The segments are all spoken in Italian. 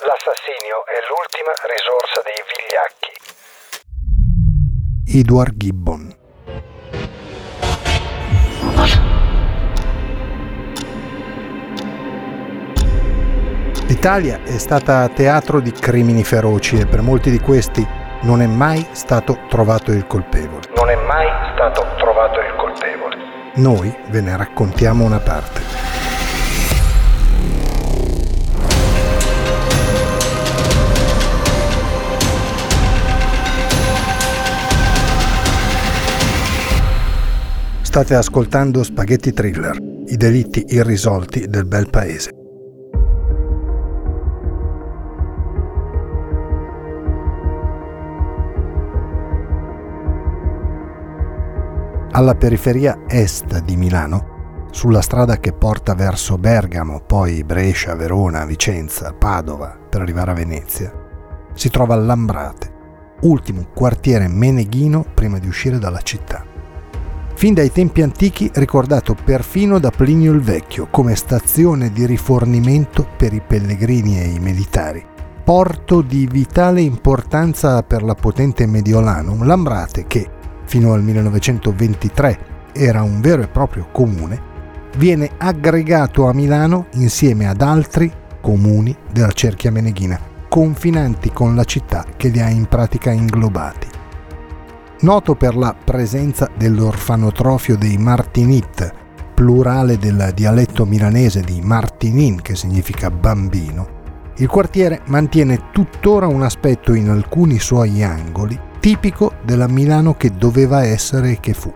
L'assassinio è l'ultima risorsa dei vigliacchi. Edward Gibbon L'Italia è stata teatro di crimini feroci e per molti di questi non è mai stato trovato il colpevole. Non è mai stato trovato il colpevole. Noi ve ne raccontiamo una parte. State ascoltando Spaghetti Thriller, i delitti irrisolti del bel paese. Alla periferia est di Milano, sulla strada che porta verso Bergamo, poi Brescia, Verona, Vicenza, Padova, per arrivare a Venezia, si trova Lambrate, ultimo quartiere meneghino prima di uscire dalla città fin dai tempi antichi ricordato perfino da Plinio il Vecchio come stazione di rifornimento per i pellegrini e i militari. Porto di vitale importanza per la potente Mediolanum, Lambrate che, fino al 1923, era un vero e proprio comune, viene aggregato a Milano insieme ad altri comuni della cerchia meneghina, confinanti con la città che li ha in pratica inglobati noto per la presenza dell'orfanotrofio dei Martinit, plurale del dialetto milanese di Martinin, che significa bambino, il quartiere mantiene tuttora un aspetto in alcuni suoi angoli tipico della Milano che doveva essere e che fu.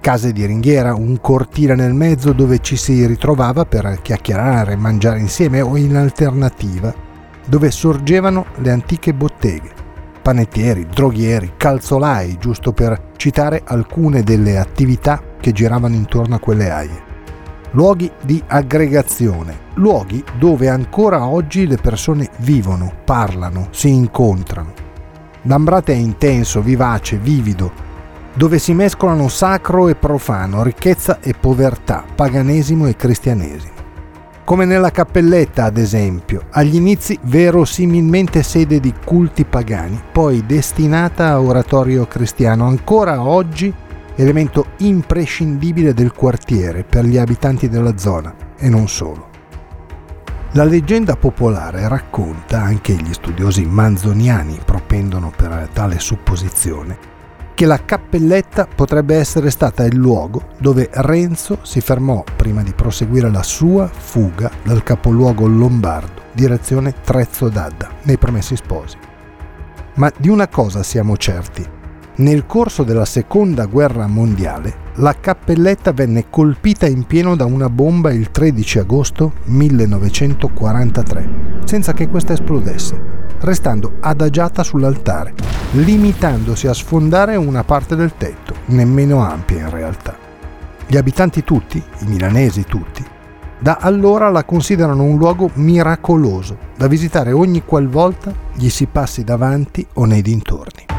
Case di ringhiera, un cortile nel mezzo dove ci si ritrovava per chiacchierare, mangiare insieme o in alternativa, dove sorgevano le antiche botteghe panettieri, droghieri, calzolai, giusto per citare alcune delle attività che giravano intorno a quelle aie. Luoghi di aggregazione, luoghi dove ancora oggi le persone vivono, parlano, si incontrano. Lambrate è intenso, vivace, vivido, dove si mescolano sacro e profano, ricchezza e povertà, paganesimo e cristianesimo come nella cappelletta ad esempio, agli inizi verosimilmente sede di culti pagani, poi destinata a oratorio cristiano, ancora oggi elemento imprescindibile del quartiere per gli abitanti della zona e non solo. La leggenda popolare racconta, anche gli studiosi manzoniani propendono per tale supposizione, che la cappelletta potrebbe essere stata il luogo dove Renzo si fermò prima di proseguire la sua fuga dal capoluogo lombardo, direzione Trezzo d'Adda, nei Promessi Sposi. Ma di una cosa siamo certi. Nel corso della seconda guerra mondiale, la cappelletta venne colpita in pieno da una bomba il 13 agosto 1943, senza che questa esplodesse restando adagiata sull'altare, limitandosi a sfondare una parte del tetto, nemmeno ampia in realtà. Gli abitanti tutti, i milanesi tutti, da allora la considerano un luogo miracoloso, da visitare ogni qualvolta gli si passi davanti o nei dintorni.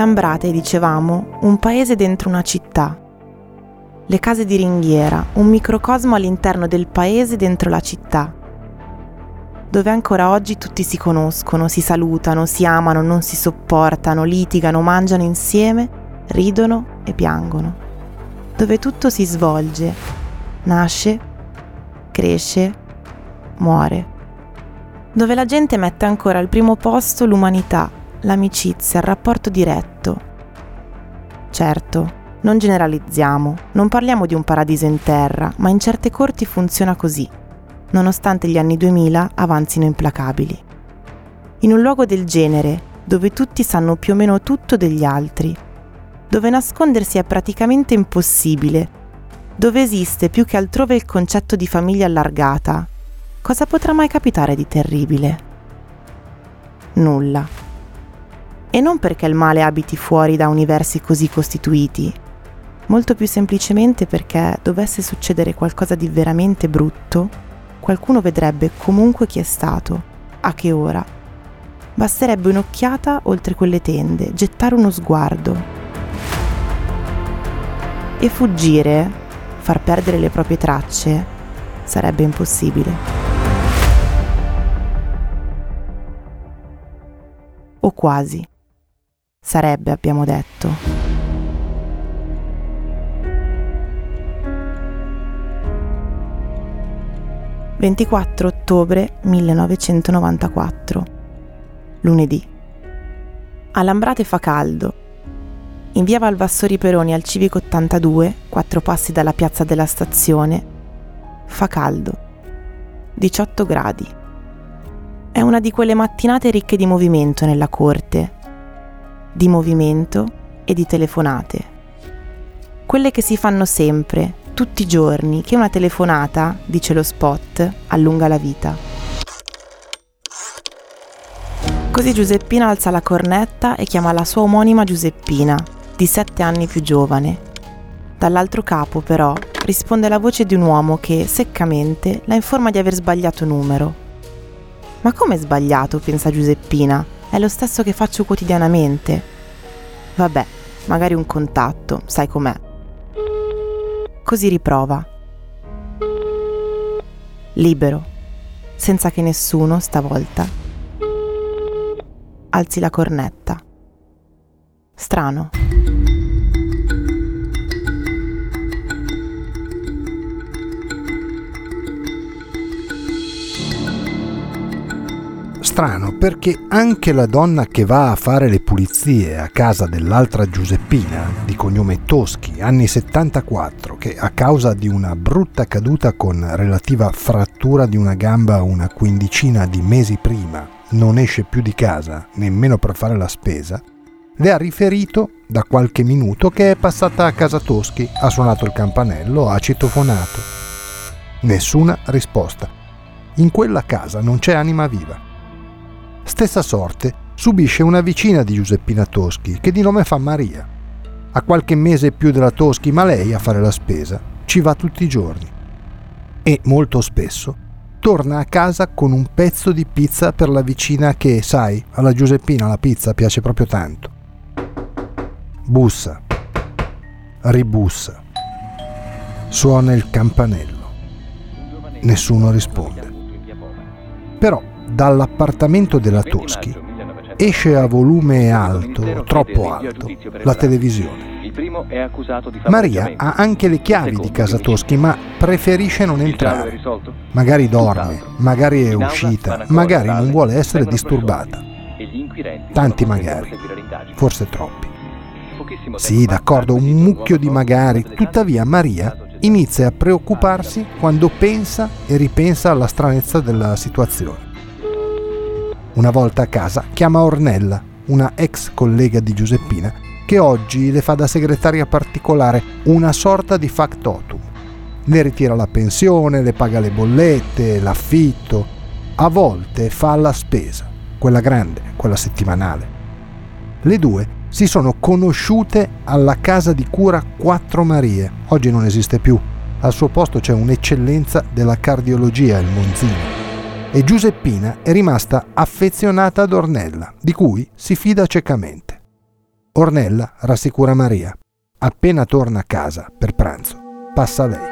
Lambrate, dicevamo, un paese dentro una città. Le case di ringhiera, un microcosmo all'interno del paese dentro la città, dove ancora oggi tutti si conoscono, si salutano, si amano, non si sopportano, litigano, mangiano insieme, ridono e piangono, dove tutto si svolge, nasce, cresce, muore, dove la gente mette ancora al primo posto l'umanità l'amicizia, il rapporto diretto. Certo, non generalizziamo, non parliamo di un paradiso in terra, ma in certe corti funziona così. nonostante gli anni 2000 avanzino implacabili. In un luogo del genere, dove tutti sanno più o meno tutto degli altri, dove nascondersi è praticamente impossibile, dove esiste più che altrove il concetto di famiglia allargata, cosa potrà mai capitare di terribile? Nulla. E non perché il male abiti fuori da universi così costituiti, molto più semplicemente perché dovesse succedere qualcosa di veramente brutto, qualcuno vedrebbe comunque chi è stato, a che ora. Basterebbe un'occhiata oltre quelle tende, gettare uno sguardo. E fuggire, far perdere le proprie tracce, sarebbe impossibile. O quasi. Sarebbe, abbiamo detto. 24 ottobre 1994, lunedì. A Lambrate fa caldo. In via Valvassori Peroni al Civico 82, quattro passi dalla piazza della stazione, fa caldo. 18 gradi. È una di quelle mattinate ricche di movimento nella corte, di movimento e di telefonate. Quelle che si fanno sempre, tutti i giorni che una telefonata, dice lo spot, allunga la vita. Così Giuseppina alza la cornetta e chiama la sua omonima Giuseppina, di sette anni più giovane. Dall'altro capo, però, risponde la voce di un uomo che, seccamente, la informa di aver sbagliato numero. Ma come sbagliato? pensa Giuseppina. È lo stesso che faccio quotidianamente. Vabbè, magari un contatto, sai com'è così riprova. Libero, senza che nessuno stavolta alzi la cornetta. Strano. Strano perché anche la donna che va a fare le pulizie a casa dell'altra Giuseppina, di cognome Toschi, anni 74, che a causa di una brutta caduta con relativa frattura di una gamba una quindicina di mesi prima non esce più di casa nemmeno per fare la spesa, le ha riferito da qualche minuto che è passata a casa Toschi, ha suonato il campanello, ha citofonato. Nessuna risposta. In quella casa non c'è anima viva. Stessa sorte subisce una vicina di Giuseppina Toschi, che di nome fa Maria. Ha qualche mese più della Toschi, ma lei a fare la spesa ci va tutti i giorni. E molto spesso torna a casa con un pezzo di pizza per la vicina che, sai, alla Giuseppina la pizza piace proprio tanto. Bussa, ribussa, suona il campanello. Nessuno risponde. Però dall'appartamento della Toschi esce a volume alto, troppo alto, la televisione. Maria ha anche le chiavi di casa Toschi, ma preferisce non entrare. Magari dorme, magari è uscita, magari non vuole essere disturbata. Tanti magari, forse troppi. Sì, d'accordo, un mucchio di magari. Tuttavia Maria inizia a preoccuparsi quando pensa e ripensa alla stranezza della situazione. Una volta a casa chiama Ornella, una ex collega di Giuseppina, che oggi le fa da segretaria particolare una sorta di factotum. Le ritira la pensione, le paga le bollette, l'affitto, a volte fa la spesa, quella grande, quella settimanale. Le due si sono conosciute alla casa di cura Quattro Marie, oggi non esiste più, al suo posto c'è un'eccellenza della cardiologia, il Monzino e Giuseppina è rimasta affezionata ad Ornella, di cui si fida ciecamente. Ornella rassicura Maria. Appena torna a casa per pranzo, passa lei.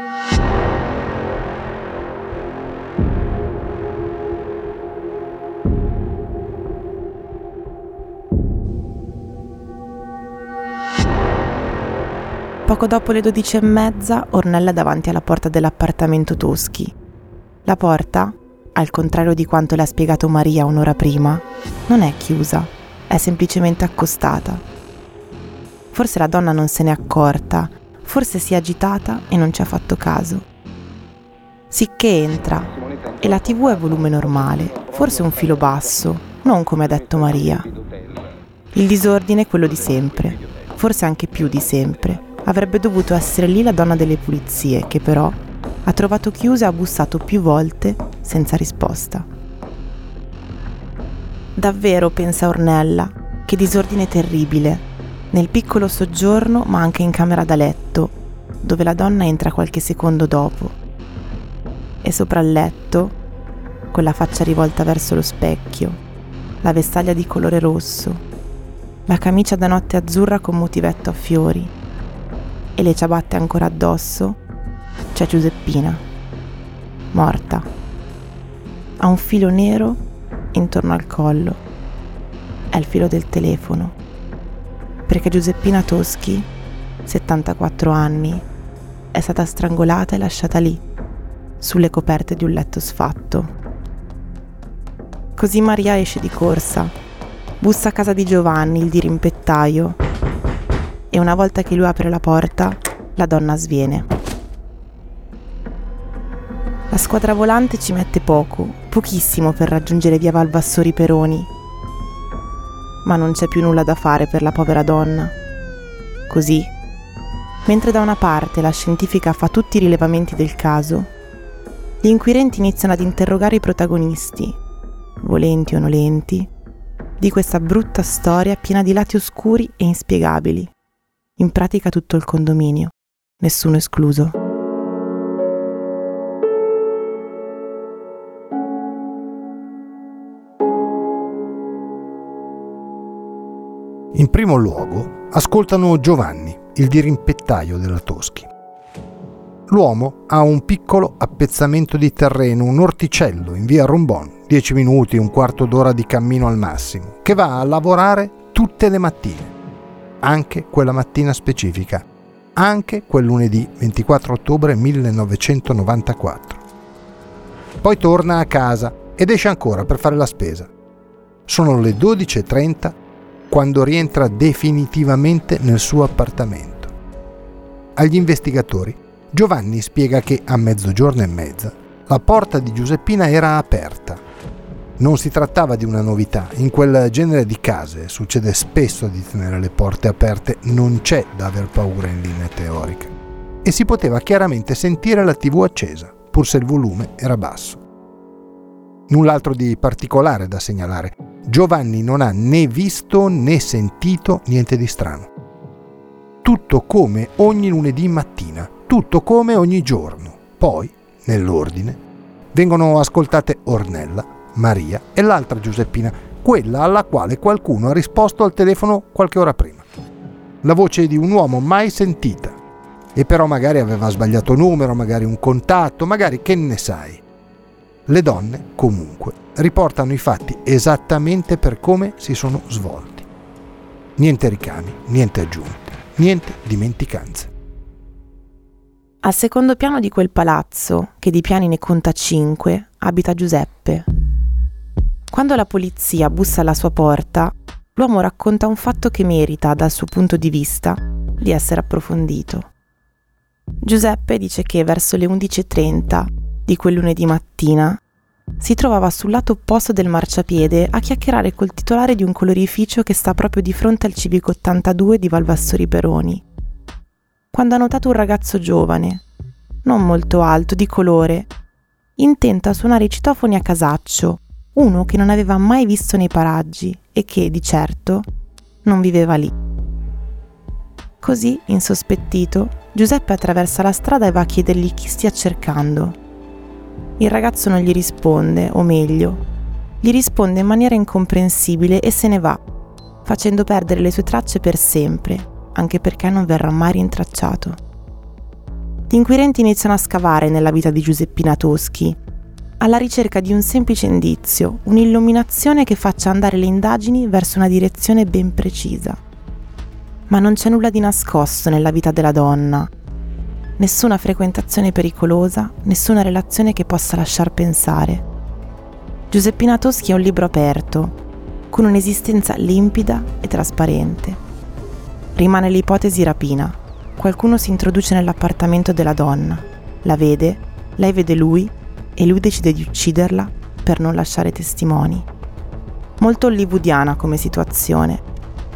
Poco dopo le dodici e mezza, Ornella è davanti alla porta dell'appartamento Toschi. La porta, al contrario di quanto le ha spiegato Maria un'ora prima, non è chiusa, è semplicemente accostata. Forse la donna non se n'è accorta, forse si è agitata e non ci ha fatto caso. Sicché entra, e la tv è volume normale, forse un filo basso, non come ha detto Maria. Il disordine è quello di sempre, forse anche più di sempre. Avrebbe dovuto essere lì la donna delle pulizie, che però ha trovato chiusa e ha bussato più volte senza risposta. Davvero, pensa Ornella, che disordine terribile, nel piccolo soggiorno ma anche in camera da letto, dove la donna entra qualche secondo dopo. E sopra il letto, con la faccia rivolta verso lo specchio, la vestaglia di colore rosso, la camicia da notte azzurra con motivetto a fiori e le ciabatte ancora addosso, c'è Giuseppina, morta. Ha un filo nero intorno al collo. È il filo del telefono. Perché Giuseppina Toschi, 74 anni, è stata strangolata e lasciata lì, sulle coperte di un letto sfatto. Così Maria esce di corsa, bussa a casa di Giovanni, il dirimpettaio, e una volta che lui apre la porta, la donna sviene. La squadra volante ci mette poco, pochissimo per raggiungere via Valvassori Peroni. Ma non c'è più nulla da fare per la povera donna. Così, mentre da una parte la scientifica fa tutti i rilevamenti del caso, gli inquirenti iniziano ad interrogare i protagonisti volenti o nolenti, di questa brutta storia piena di lati oscuri e inspiegabili. In pratica tutto il condominio, nessuno escluso. In primo luogo, ascoltano Giovanni, il dirimpettaio della Toschi. L'uomo ha un piccolo appezzamento di terreno, un orticello in via Rombon, 10 minuti, un quarto d'ora di cammino al massimo, che va a lavorare tutte le mattine, anche quella mattina specifica, anche quel lunedì 24 ottobre 1994. Poi torna a casa ed esce ancora per fare la spesa. Sono le 12.30 quando rientra definitivamente nel suo appartamento. Agli investigatori Giovanni spiega che a mezzogiorno e mezza la porta di Giuseppina era aperta non si trattava di una novità, in quel genere di case succede spesso di tenere le porte aperte, non c'è da aver paura in linea teorica. E si poteva chiaramente sentire la tv accesa, pur se il volume era basso. Null'altro di particolare da segnalare. Giovanni non ha né visto né sentito niente di strano. Tutto come ogni lunedì mattina, tutto come ogni giorno. Poi, nell'ordine, vengono ascoltate Ornella, Maria e l'altra Giuseppina, quella alla quale qualcuno ha risposto al telefono qualche ora prima. La voce di un uomo mai sentita. E però magari aveva sbagliato numero, magari un contatto, magari che ne sai. Le donne, comunque, riportano i fatti esattamente per come si sono svolti. Niente ricami, niente aggiunte, niente dimenticanze. Al secondo piano di quel palazzo, che di piani ne conta cinque, abita Giuseppe, quando la polizia bussa alla sua porta, l'uomo racconta un fatto che merita, dal suo punto di vista, di essere approfondito. Giuseppe dice che verso le 11.30 di quel lunedì mattina si trovava sul lato opposto del marciapiede a chiacchierare col titolare di un colorificio che sta proprio di fronte al Civico 82 di Valvassori Peroni. Quando ha notato un ragazzo giovane, non molto alto, di colore, intento a suonare i citofoni a casaccio uno che non aveva mai visto nei paraggi e che, di certo, non viveva lì. Così, insospettito, Giuseppe attraversa la strada e va a chiedergli chi stia cercando. Il ragazzo non gli risponde, o meglio, gli risponde in maniera incomprensibile e se ne va, facendo perdere le sue tracce per sempre, anche perché non verrà mai rintracciato. Gli inquirenti iniziano a scavare nella vita di Giuseppina Toschi alla ricerca di un semplice indizio, un'illuminazione che faccia andare le indagini verso una direzione ben precisa. Ma non c'è nulla di nascosto nella vita della donna. Nessuna frequentazione pericolosa, nessuna relazione che possa lasciar pensare. Giuseppina Toschi è un libro aperto, con un'esistenza limpida e trasparente. Rimane l'ipotesi rapina. Qualcuno si introduce nell'appartamento della donna, la vede, lei vede lui e lui decide di ucciderla per non lasciare testimoni. Molto hollywoodiana come situazione,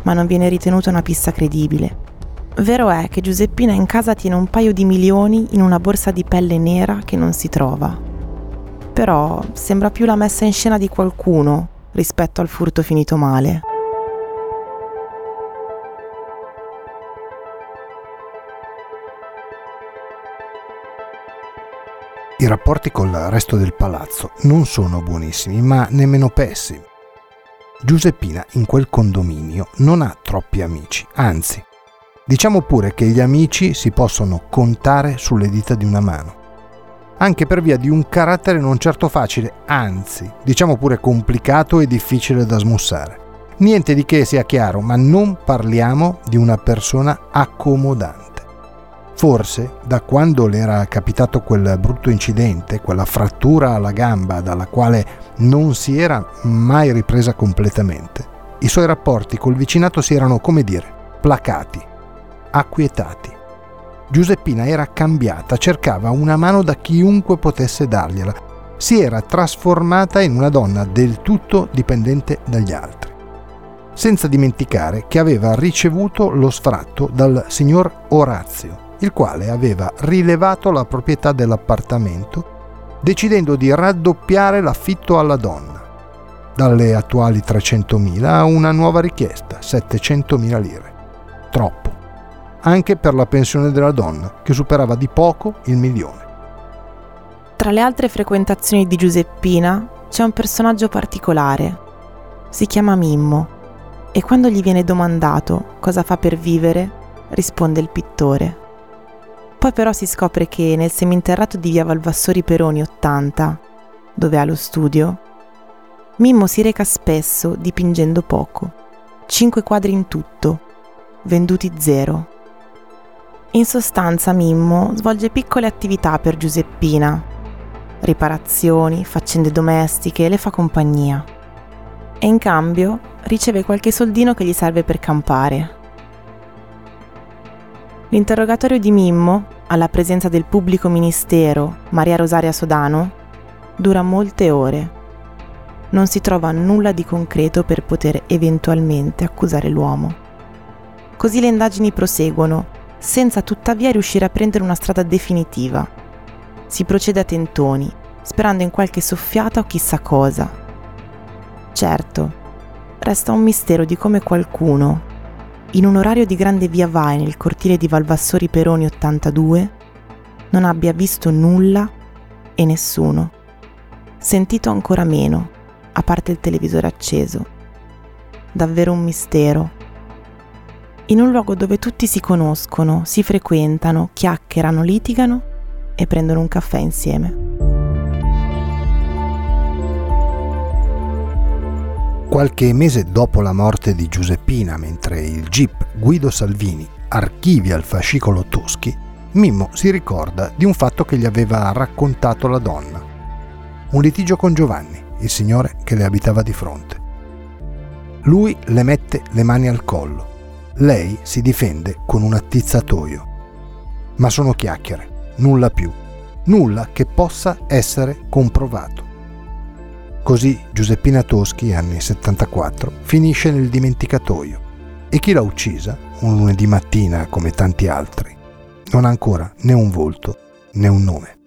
ma non viene ritenuta una pista credibile. Vero è che Giuseppina in casa tiene un paio di milioni in una borsa di pelle nera che non si trova. Però sembra più la messa in scena di qualcuno rispetto al furto finito male. I rapporti col resto del palazzo non sono buonissimi, ma nemmeno pessimi. Giuseppina in quel condominio non ha troppi amici, anzi, diciamo pure che gli amici si possono contare sulle dita di una mano. Anche per via di un carattere non certo facile, anzi, diciamo pure complicato e difficile da smussare. Niente di che sia chiaro, ma non parliamo di una persona accomodante. Forse da quando le era capitato quel brutto incidente, quella frattura alla gamba dalla quale non si era mai ripresa completamente, i suoi rapporti col vicinato si erano, come dire, placati, acquietati. Giuseppina era cambiata, cercava una mano da chiunque potesse dargliela. Si era trasformata in una donna del tutto dipendente dagli altri. Senza dimenticare che aveva ricevuto lo sfratto dal signor Orazio, il quale aveva rilevato la proprietà dell'appartamento, decidendo di raddoppiare l'affitto alla donna, dalle attuali 300.000 a una nuova richiesta, 700.000 lire. Troppo, anche per la pensione della donna, che superava di poco il milione. Tra le altre frequentazioni di Giuseppina c'è un personaggio particolare. Si chiama Mimmo e quando gli viene domandato cosa fa per vivere, risponde il pittore. Poi però si scopre che nel seminterrato di via Valvassori Peroni 80, dove ha lo studio, Mimmo si reca spesso dipingendo poco. Cinque quadri in tutto, venduti zero. In sostanza Mimmo svolge piccole attività per Giuseppina, riparazioni, faccende domestiche, le fa compagnia. E in cambio riceve qualche soldino che gli serve per campare. L'interrogatorio di Mimmo, alla presenza del pubblico ministero Maria Rosaria Sodano, dura molte ore. Non si trova nulla di concreto per poter eventualmente accusare l'uomo. Così le indagini proseguono, senza tuttavia riuscire a prendere una strada definitiva. Si procede a tentoni, sperando in qualche soffiata o chissà cosa. Certo, resta un mistero di come qualcuno, in un orario di grande via vai nel cortile di Valvassori Peroni 82, non abbia visto nulla e nessuno, sentito ancora meno, a parte il televisore acceso. Davvero un mistero. In un luogo dove tutti si conoscono, si frequentano, chiacchierano, litigano e prendono un caffè insieme. Qualche mese dopo la morte di Giuseppina, mentre il jeep Guido Salvini archivia il fascicolo Toschi, Mimmo si ricorda di un fatto che gli aveva raccontato la donna. Un litigio con Giovanni, il signore che le abitava di fronte. Lui le mette le mani al collo. Lei si difende con un attizzatoio. Ma sono chiacchiere, nulla più. Nulla che possa essere comprovato. Così Giuseppina Toschi, anni 74, finisce nel dimenticatoio e chi l'ha uccisa, un lunedì mattina come tanti altri, non ha ancora né un volto né un nome.